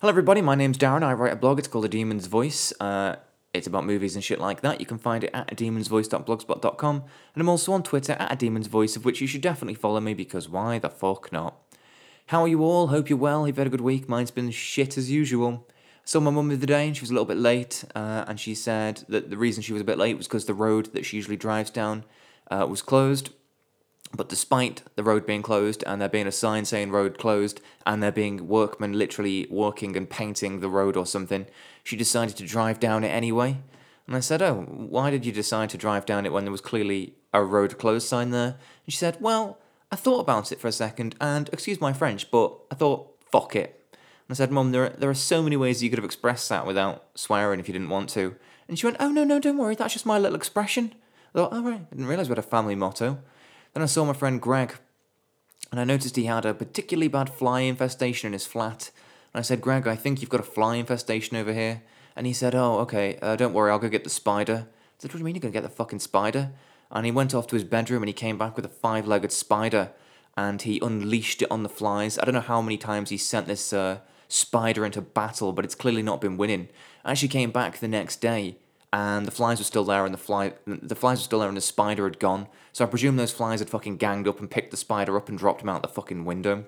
Hello, everybody. My name's Darren. I write a blog. It's called A Demon's Voice. Uh, it's about movies and shit like that. You can find it at ademonsvoice.blogspot.com. And I'm also on Twitter at a demon's voice, of which you should definitely follow me because why the fuck not? How are you all? Hope you're well. You've had a good week. Mine's been shit as usual. I saw my mum the other day and she was a little bit late. Uh, and she said that the reason she was a bit late was because the road that she usually drives down uh, was closed. But despite the road being closed and there being a sign saying road closed and there being workmen literally working and painting the road or something, she decided to drive down it anyway. And I said, Oh, why did you decide to drive down it when there was clearly a road closed sign there? And she said, Well, I thought about it for a second and, excuse my French, but I thought, fuck it. And I said, Mum, there are, there are so many ways you could have expressed that without swearing if you didn't want to. And she went, Oh, no, no, don't worry, that's just my little expression. I thought, Oh, right, I didn't realise we had a family motto. Then I saw my friend Greg, and I noticed he had a particularly bad fly infestation in his flat. And I said, Greg, I think you've got a fly infestation over here. And he said, Oh, okay, uh, don't worry, I'll go get the spider. I said, What do you mean you're going to get the fucking spider? And he went off to his bedroom and he came back with a five legged spider and he unleashed it on the flies. I don't know how many times he sent this uh, spider into battle, but it's clearly not been winning. I actually came back the next day and the flies were still there, and the fly the flies were still there, and the spider had gone. So I presume those flies had fucking ganged up and picked the spider up and dropped him out the fucking window.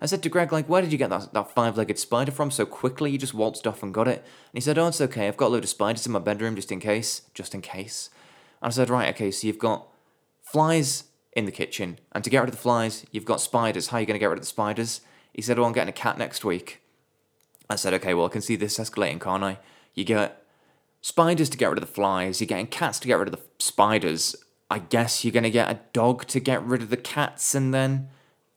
I said to Greg, like, where did you get that, that five legged spider from so quickly? You just waltzed off and got it. And he said, oh, it's okay. I've got a load of spiders in my bedroom just in case. Just in case. And I said, right, okay, so you've got flies in the kitchen. And to get rid of the flies, you've got spiders. How are you going to get rid of the spiders? He said, oh, I'm getting a cat next week. I said, okay, well, I can see this escalating, can't I? You get spiders to get rid of the flies, you're getting cats to get rid of the spiders. I guess you're going to get a dog to get rid of the cats, and then.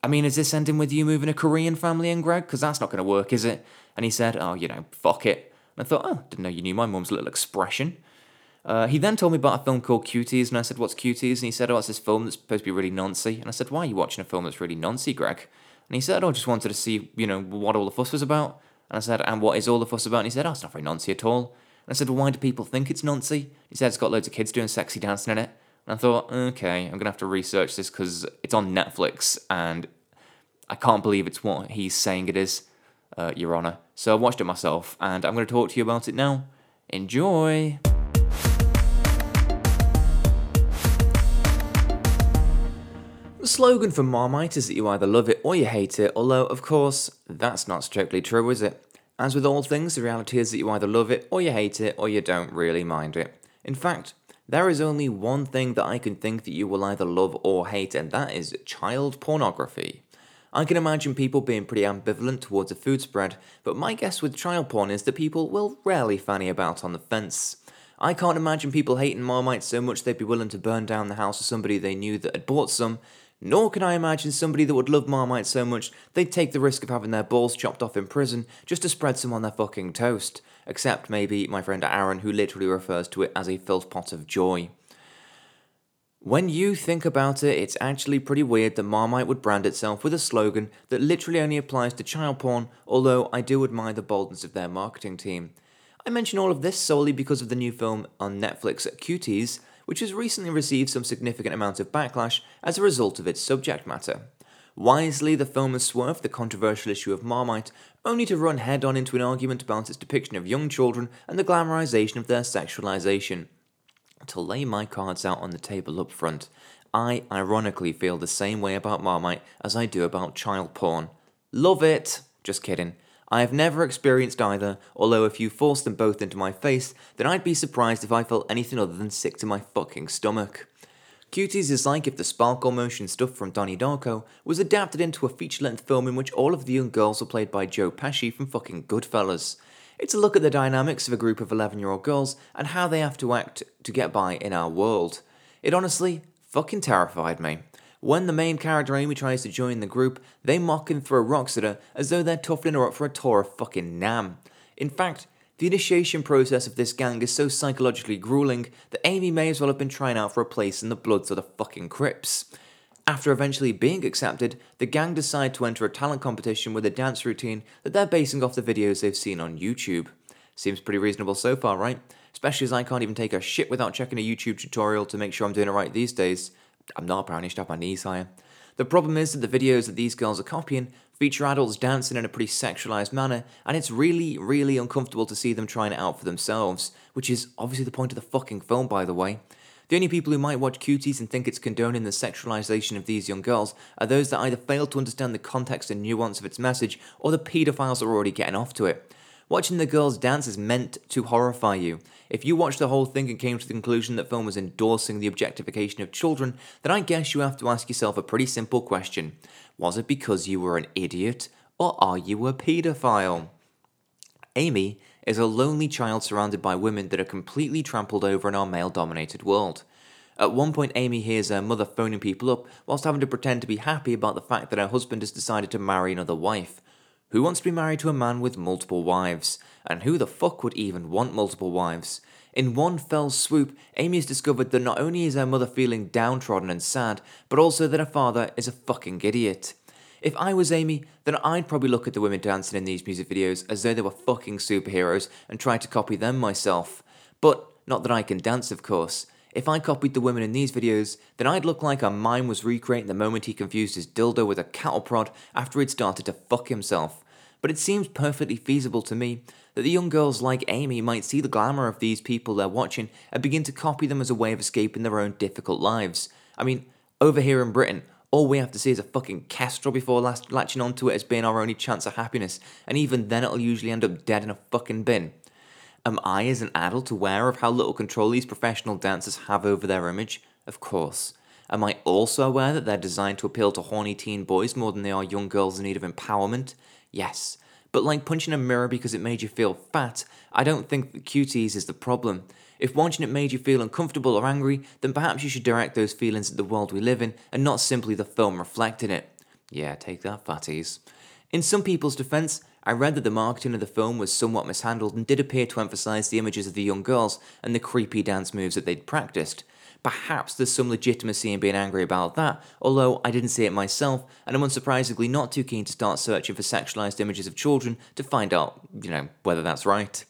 I mean, is this ending with you moving a Korean family in, Greg? Because that's not going to work, is it? And he said, oh, you know, fuck it. And I thought, oh, didn't know you knew my mum's little expression. Uh, he then told me about a film called Cuties, and I said, what's Cuties? And he said, oh, it's this film that's supposed to be really noncy. And I said, why are you watching a film that's really noncy, Greg? And he said, oh, I just wanted to see, you know, what all the fuss was about. And I said, and what is all the fuss about? And he said, oh, it's not very noncy at all. I said, well, why do people think it's noncy? He said it's got loads of kids doing sexy dancing in it. And I thought, okay, I'm going to have to research this because it's on Netflix and I can't believe it's what he's saying it is, uh, Your Honour. So I watched it myself and I'm going to talk to you about it now. Enjoy! The slogan for Marmite is that you either love it or you hate it, although, of course, that's not strictly true, is it? As with all things, the reality is that you either love it or you hate it or you don't really mind it. In fact, there is only one thing that I can think that you will either love or hate, and that is child pornography. I can imagine people being pretty ambivalent towards a food spread, but my guess with child porn is that people will rarely fanny about on the fence. I can't imagine people hating Marmite so much they'd be willing to burn down the house of somebody they knew that had bought some, nor can I imagine somebody that would love Marmite so much they'd take the risk of having their balls chopped off in prison just to spread some on their fucking toast. Except maybe my friend Aaron, who literally refers to it as a filled pot of joy. When you think about it, it's actually pretty weird that Marmite would brand itself with a slogan that literally only applies to child porn, although I do admire the boldness of their marketing team. I mention all of this solely because of the new film on Netflix, Cuties, which has recently received some significant amount of backlash as a result of its subject matter. Wisely, the film has swerved the controversial issue of Marmite, only to run head on into an argument about its depiction of young children and the glamorization of their sexualization. To lay my cards out on the table up front, I ironically feel the same way about Marmite as I do about child porn. Love it! Just kidding. I have never experienced either, although if you forced them both into my face, then I'd be surprised if I felt anything other than sick to my fucking stomach. Cuties is like if the sparkle motion stuff from Donnie Darko was adapted into a feature length film in which all of the young girls were played by Joe Pesci from fucking Goodfellas. It's a look at the dynamics of a group of 11 year old girls and how they have to act to get by in our world. It honestly fucking terrified me. When the main character Amy tries to join the group, they mock and throw rocks at her as though they're toughening her up for a tour of fucking Nam. In fact, the initiation process of this gang is so psychologically grueling that Amy may as well have been trying out for a place in the Bloods or the fucking Crips. After eventually being accepted, the gang decide to enter a talent competition with a dance routine that they're basing off the videos they've seen on YouTube. Seems pretty reasonable so far, right? Especially as I can't even take a shit without checking a YouTube tutorial to make sure I'm doing it right these days. I'm not to have my knees higher. The problem is that the videos that these girls are copying feature adults dancing in a pretty sexualized manner, and it's really, really uncomfortable to see them trying it out for themselves, which is obviously the point of the fucking film, by the way. The only people who might watch cuties and think it's condoning the sexualization of these young girls are those that either fail to understand the context and nuance of its message, or the paedophiles are already getting off to it. Watching the girls dance is meant to horrify you. If you watched the whole thing and came to the conclusion that film was endorsing the objectification of children, then I guess you have to ask yourself a pretty simple question. Was it because you were an idiot, or are you a paedophile? Amy is a lonely child surrounded by women that are completely trampled over in our male dominated world. At one point, Amy hears her mother phoning people up whilst having to pretend to be happy about the fact that her husband has decided to marry another wife. Who wants to be married to a man with multiple wives? And who the fuck would even want multiple wives? In one fell swoop, Amy has discovered that not only is her mother feeling downtrodden and sad, but also that her father is a fucking idiot. If I was Amy, then I'd probably look at the women dancing in these music videos as though they were fucking superheroes and try to copy them myself. But not that I can dance, of course. If I copied the women in these videos, then I'd look like a mime was recreating the moment he confused his dildo with a cattle prod after he'd started to fuck himself. But it seems perfectly feasible to me that the young girls like Amy might see the glamour of these people they're watching and begin to copy them as a way of escaping their own difficult lives. I mean, over here in Britain, all we have to see is a fucking kestrel before last latching onto it as being our only chance of happiness, and even then it'll usually end up dead in a fucking bin. Am I, as an adult, aware of how little control these professional dancers have over their image? Of course. Am I also aware that they're designed to appeal to horny teen boys more than they are young girls in need of empowerment? Yes. But like punching a mirror because it made you feel fat, I don't think that cuties is the problem. If watching it made you feel uncomfortable or angry, then perhaps you should direct those feelings at the world we live in and not simply the film reflecting it. Yeah, take that, fatties. In some people's defense, I read that the marketing of the film was somewhat mishandled and did appear to emphasize the images of the young girls and the creepy dance moves that they'd practiced. Perhaps there's some legitimacy in being angry about that, although I didn't see it myself, and I'm unsurprisingly not too keen to start searching for sexualized images of children to find out, you know, whether that's right.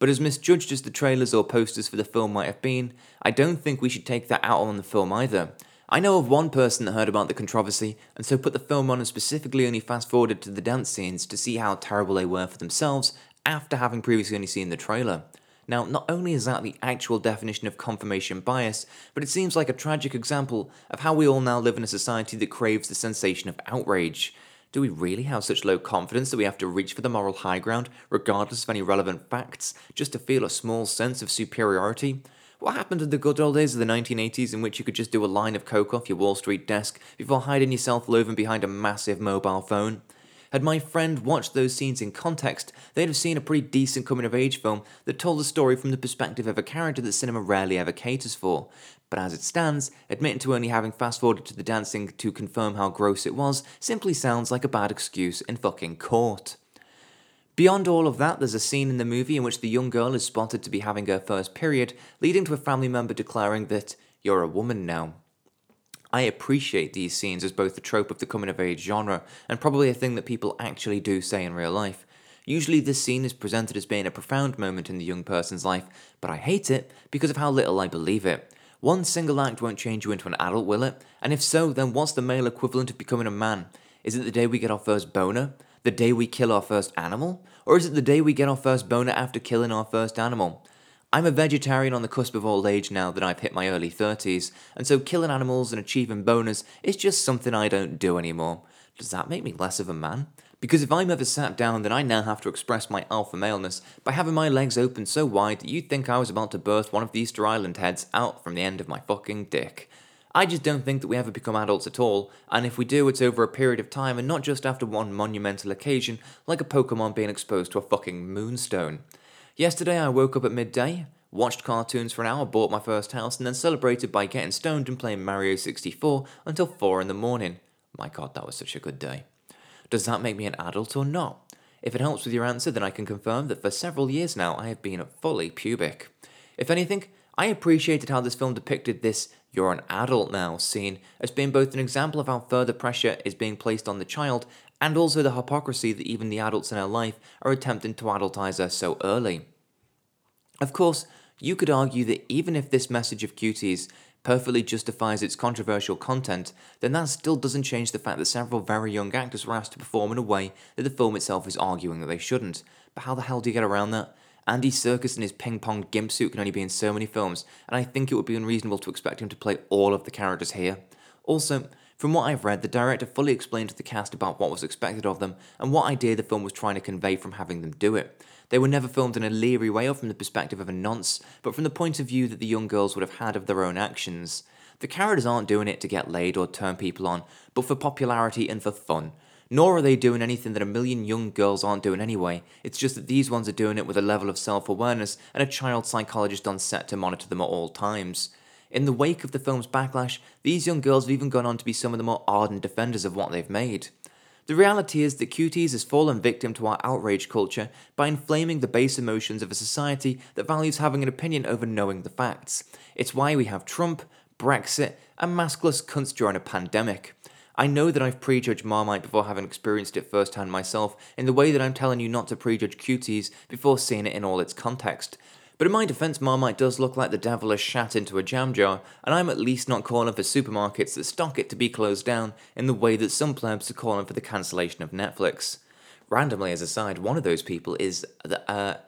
But as misjudged as the trailers or posters for the film might have been, I don't think we should take that out on the film either. I know of one person that heard about the controversy, and so put the film on and specifically only fast forwarded to the dance scenes to see how terrible they were for themselves after having previously only seen the trailer. Now, not only is that the actual definition of confirmation bias, but it seems like a tragic example of how we all now live in a society that craves the sensation of outrage. Do we really have such low confidence that we have to reach for the moral high ground, regardless of any relevant facts, just to feel a small sense of superiority? What happened to the good old days of the 1980s in which you could just do a line of coke off your Wall Street desk before hiding yourself loathing behind a massive mobile phone? Had my friend watched those scenes in context, they'd have seen a pretty decent coming of age film that told a story from the perspective of a character that cinema rarely ever caters for. But as it stands, admitting to only having fast forwarded to the dancing to confirm how gross it was simply sounds like a bad excuse in fucking court. Beyond all of that, there's a scene in the movie in which the young girl is spotted to be having her first period, leading to a family member declaring that, You're a woman now. I appreciate these scenes as both a trope of the coming of age genre and probably a thing that people actually do say in real life. Usually, this scene is presented as being a profound moment in the young person's life, but I hate it because of how little I believe it. One single act won't change you into an adult, will it? And if so, then what's the male equivalent of becoming a man? Is it the day we get our first boner? The day we kill our first animal? Or is it the day we get our first boner after killing our first animal? I'm a vegetarian on the cusp of old age now that I've hit my early 30s, and so killing animals and achieving boners is just something I don't do anymore. Does that make me less of a man? Because if I'm ever sat down, then I now have to express my alpha maleness by having my legs open so wide that you'd think I was about to birth one of the Easter Island heads out from the end of my fucking dick. I just don't think that we ever become adults at all, and if we do, it's over a period of time and not just after one monumental occasion, like a Pokemon being exposed to a fucking moonstone. Yesterday, I woke up at midday, watched cartoons for an hour, bought my first house, and then celebrated by getting stoned and playing Mario 64 until 4 in the morning. My god, that was such a good day. Does that make me an adult or not? If it helps with your answer, then I can confirm that for several years now I have been fully pubic. If anything, I appreciated how this film depicted this you're an adult now scene as being both an example of how further pressure is being placed on the child and also the hypocrisy that even the adults in her life are attempting to adultize her so early. Of course, you could argue that even if this message of cuties perfectly justifies its controversial content, then that still doesn't change the fact that several very young actors were asked to perform in a way that the film itself is arguing that they shouldn't. But how the hell do you get around that? Andy Serkis in his ping pong gimp suit can only be in so many films, and I think it would be unreasonable to expect him to play all of the characters here. Also, from what I've read, the director fully explained to the cast about what was expected of them and what idea the film was trying to convey from having them do it. They were never filmed in a leery way or from the perspective of a nonce, but from the point of view that the young girls would have had of their own actions. The characters aren't doing it to get laid or turn people on, but for popularity and for fun. Nor are they doing anything that a million young girls aren't doing anyway, it's just that these ones are doing it with a level of self awareness and a child psychologist on set to monitor them at all times. In the wake of the film's backlash, these young girls have even gone on to be some of the more ardent defenders of what they've made. The reality is that Cuties has fallen victim to our outrage culture by inflaming the base emotions of a society that values having an opinion over knowing the facts. It's why we have Trump, Brexit, and maskless cunts during a pandemic. I know that I've prejudged Marmite before having experienced it firsthand myself, in the way that I'm telling you not to prejudge Cuties before seeing it in all its context. But in my defense, Marmite does look like the devil has shat into a jam jar, and I'm at least not calling for supermarkets that stock it to be closed down in the way that some plebs are calling for the cancellation of Netflix. Randomly, as a side, one of those people is the, uh,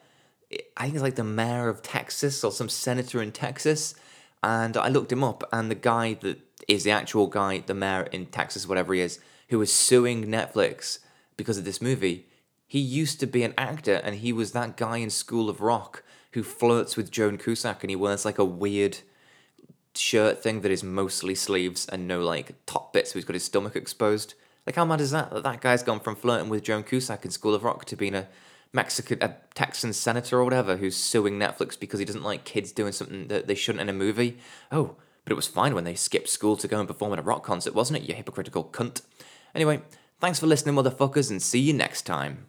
I think it's like the mayor of Texas or some senator in Texas, and I looked him up, and the guy that is the actual guy, the mayor in Texas, whatever he is, who was suing Netflix because of this movie. He used to be an actor, and he was that guy in School of Rock who flirts with Joan Cusack and he wears like a weird shirt thing that is mostly sleeves and no like top bits so he's got his stomach exposed. Like how mad is that? That that guy's gone from flirting with Joan Cusack in School of Rock to being a Mexican a Texan senator or whatever who's suing Netflix because he doesn't like kids doing something that they shouldn't in a movie. Oh, but it was fine when they skipped school to go and perform at a rock concert, wasn't it, you hypocritical cunt? Anyway, thanks for listening, motherfuckers, and see you next time.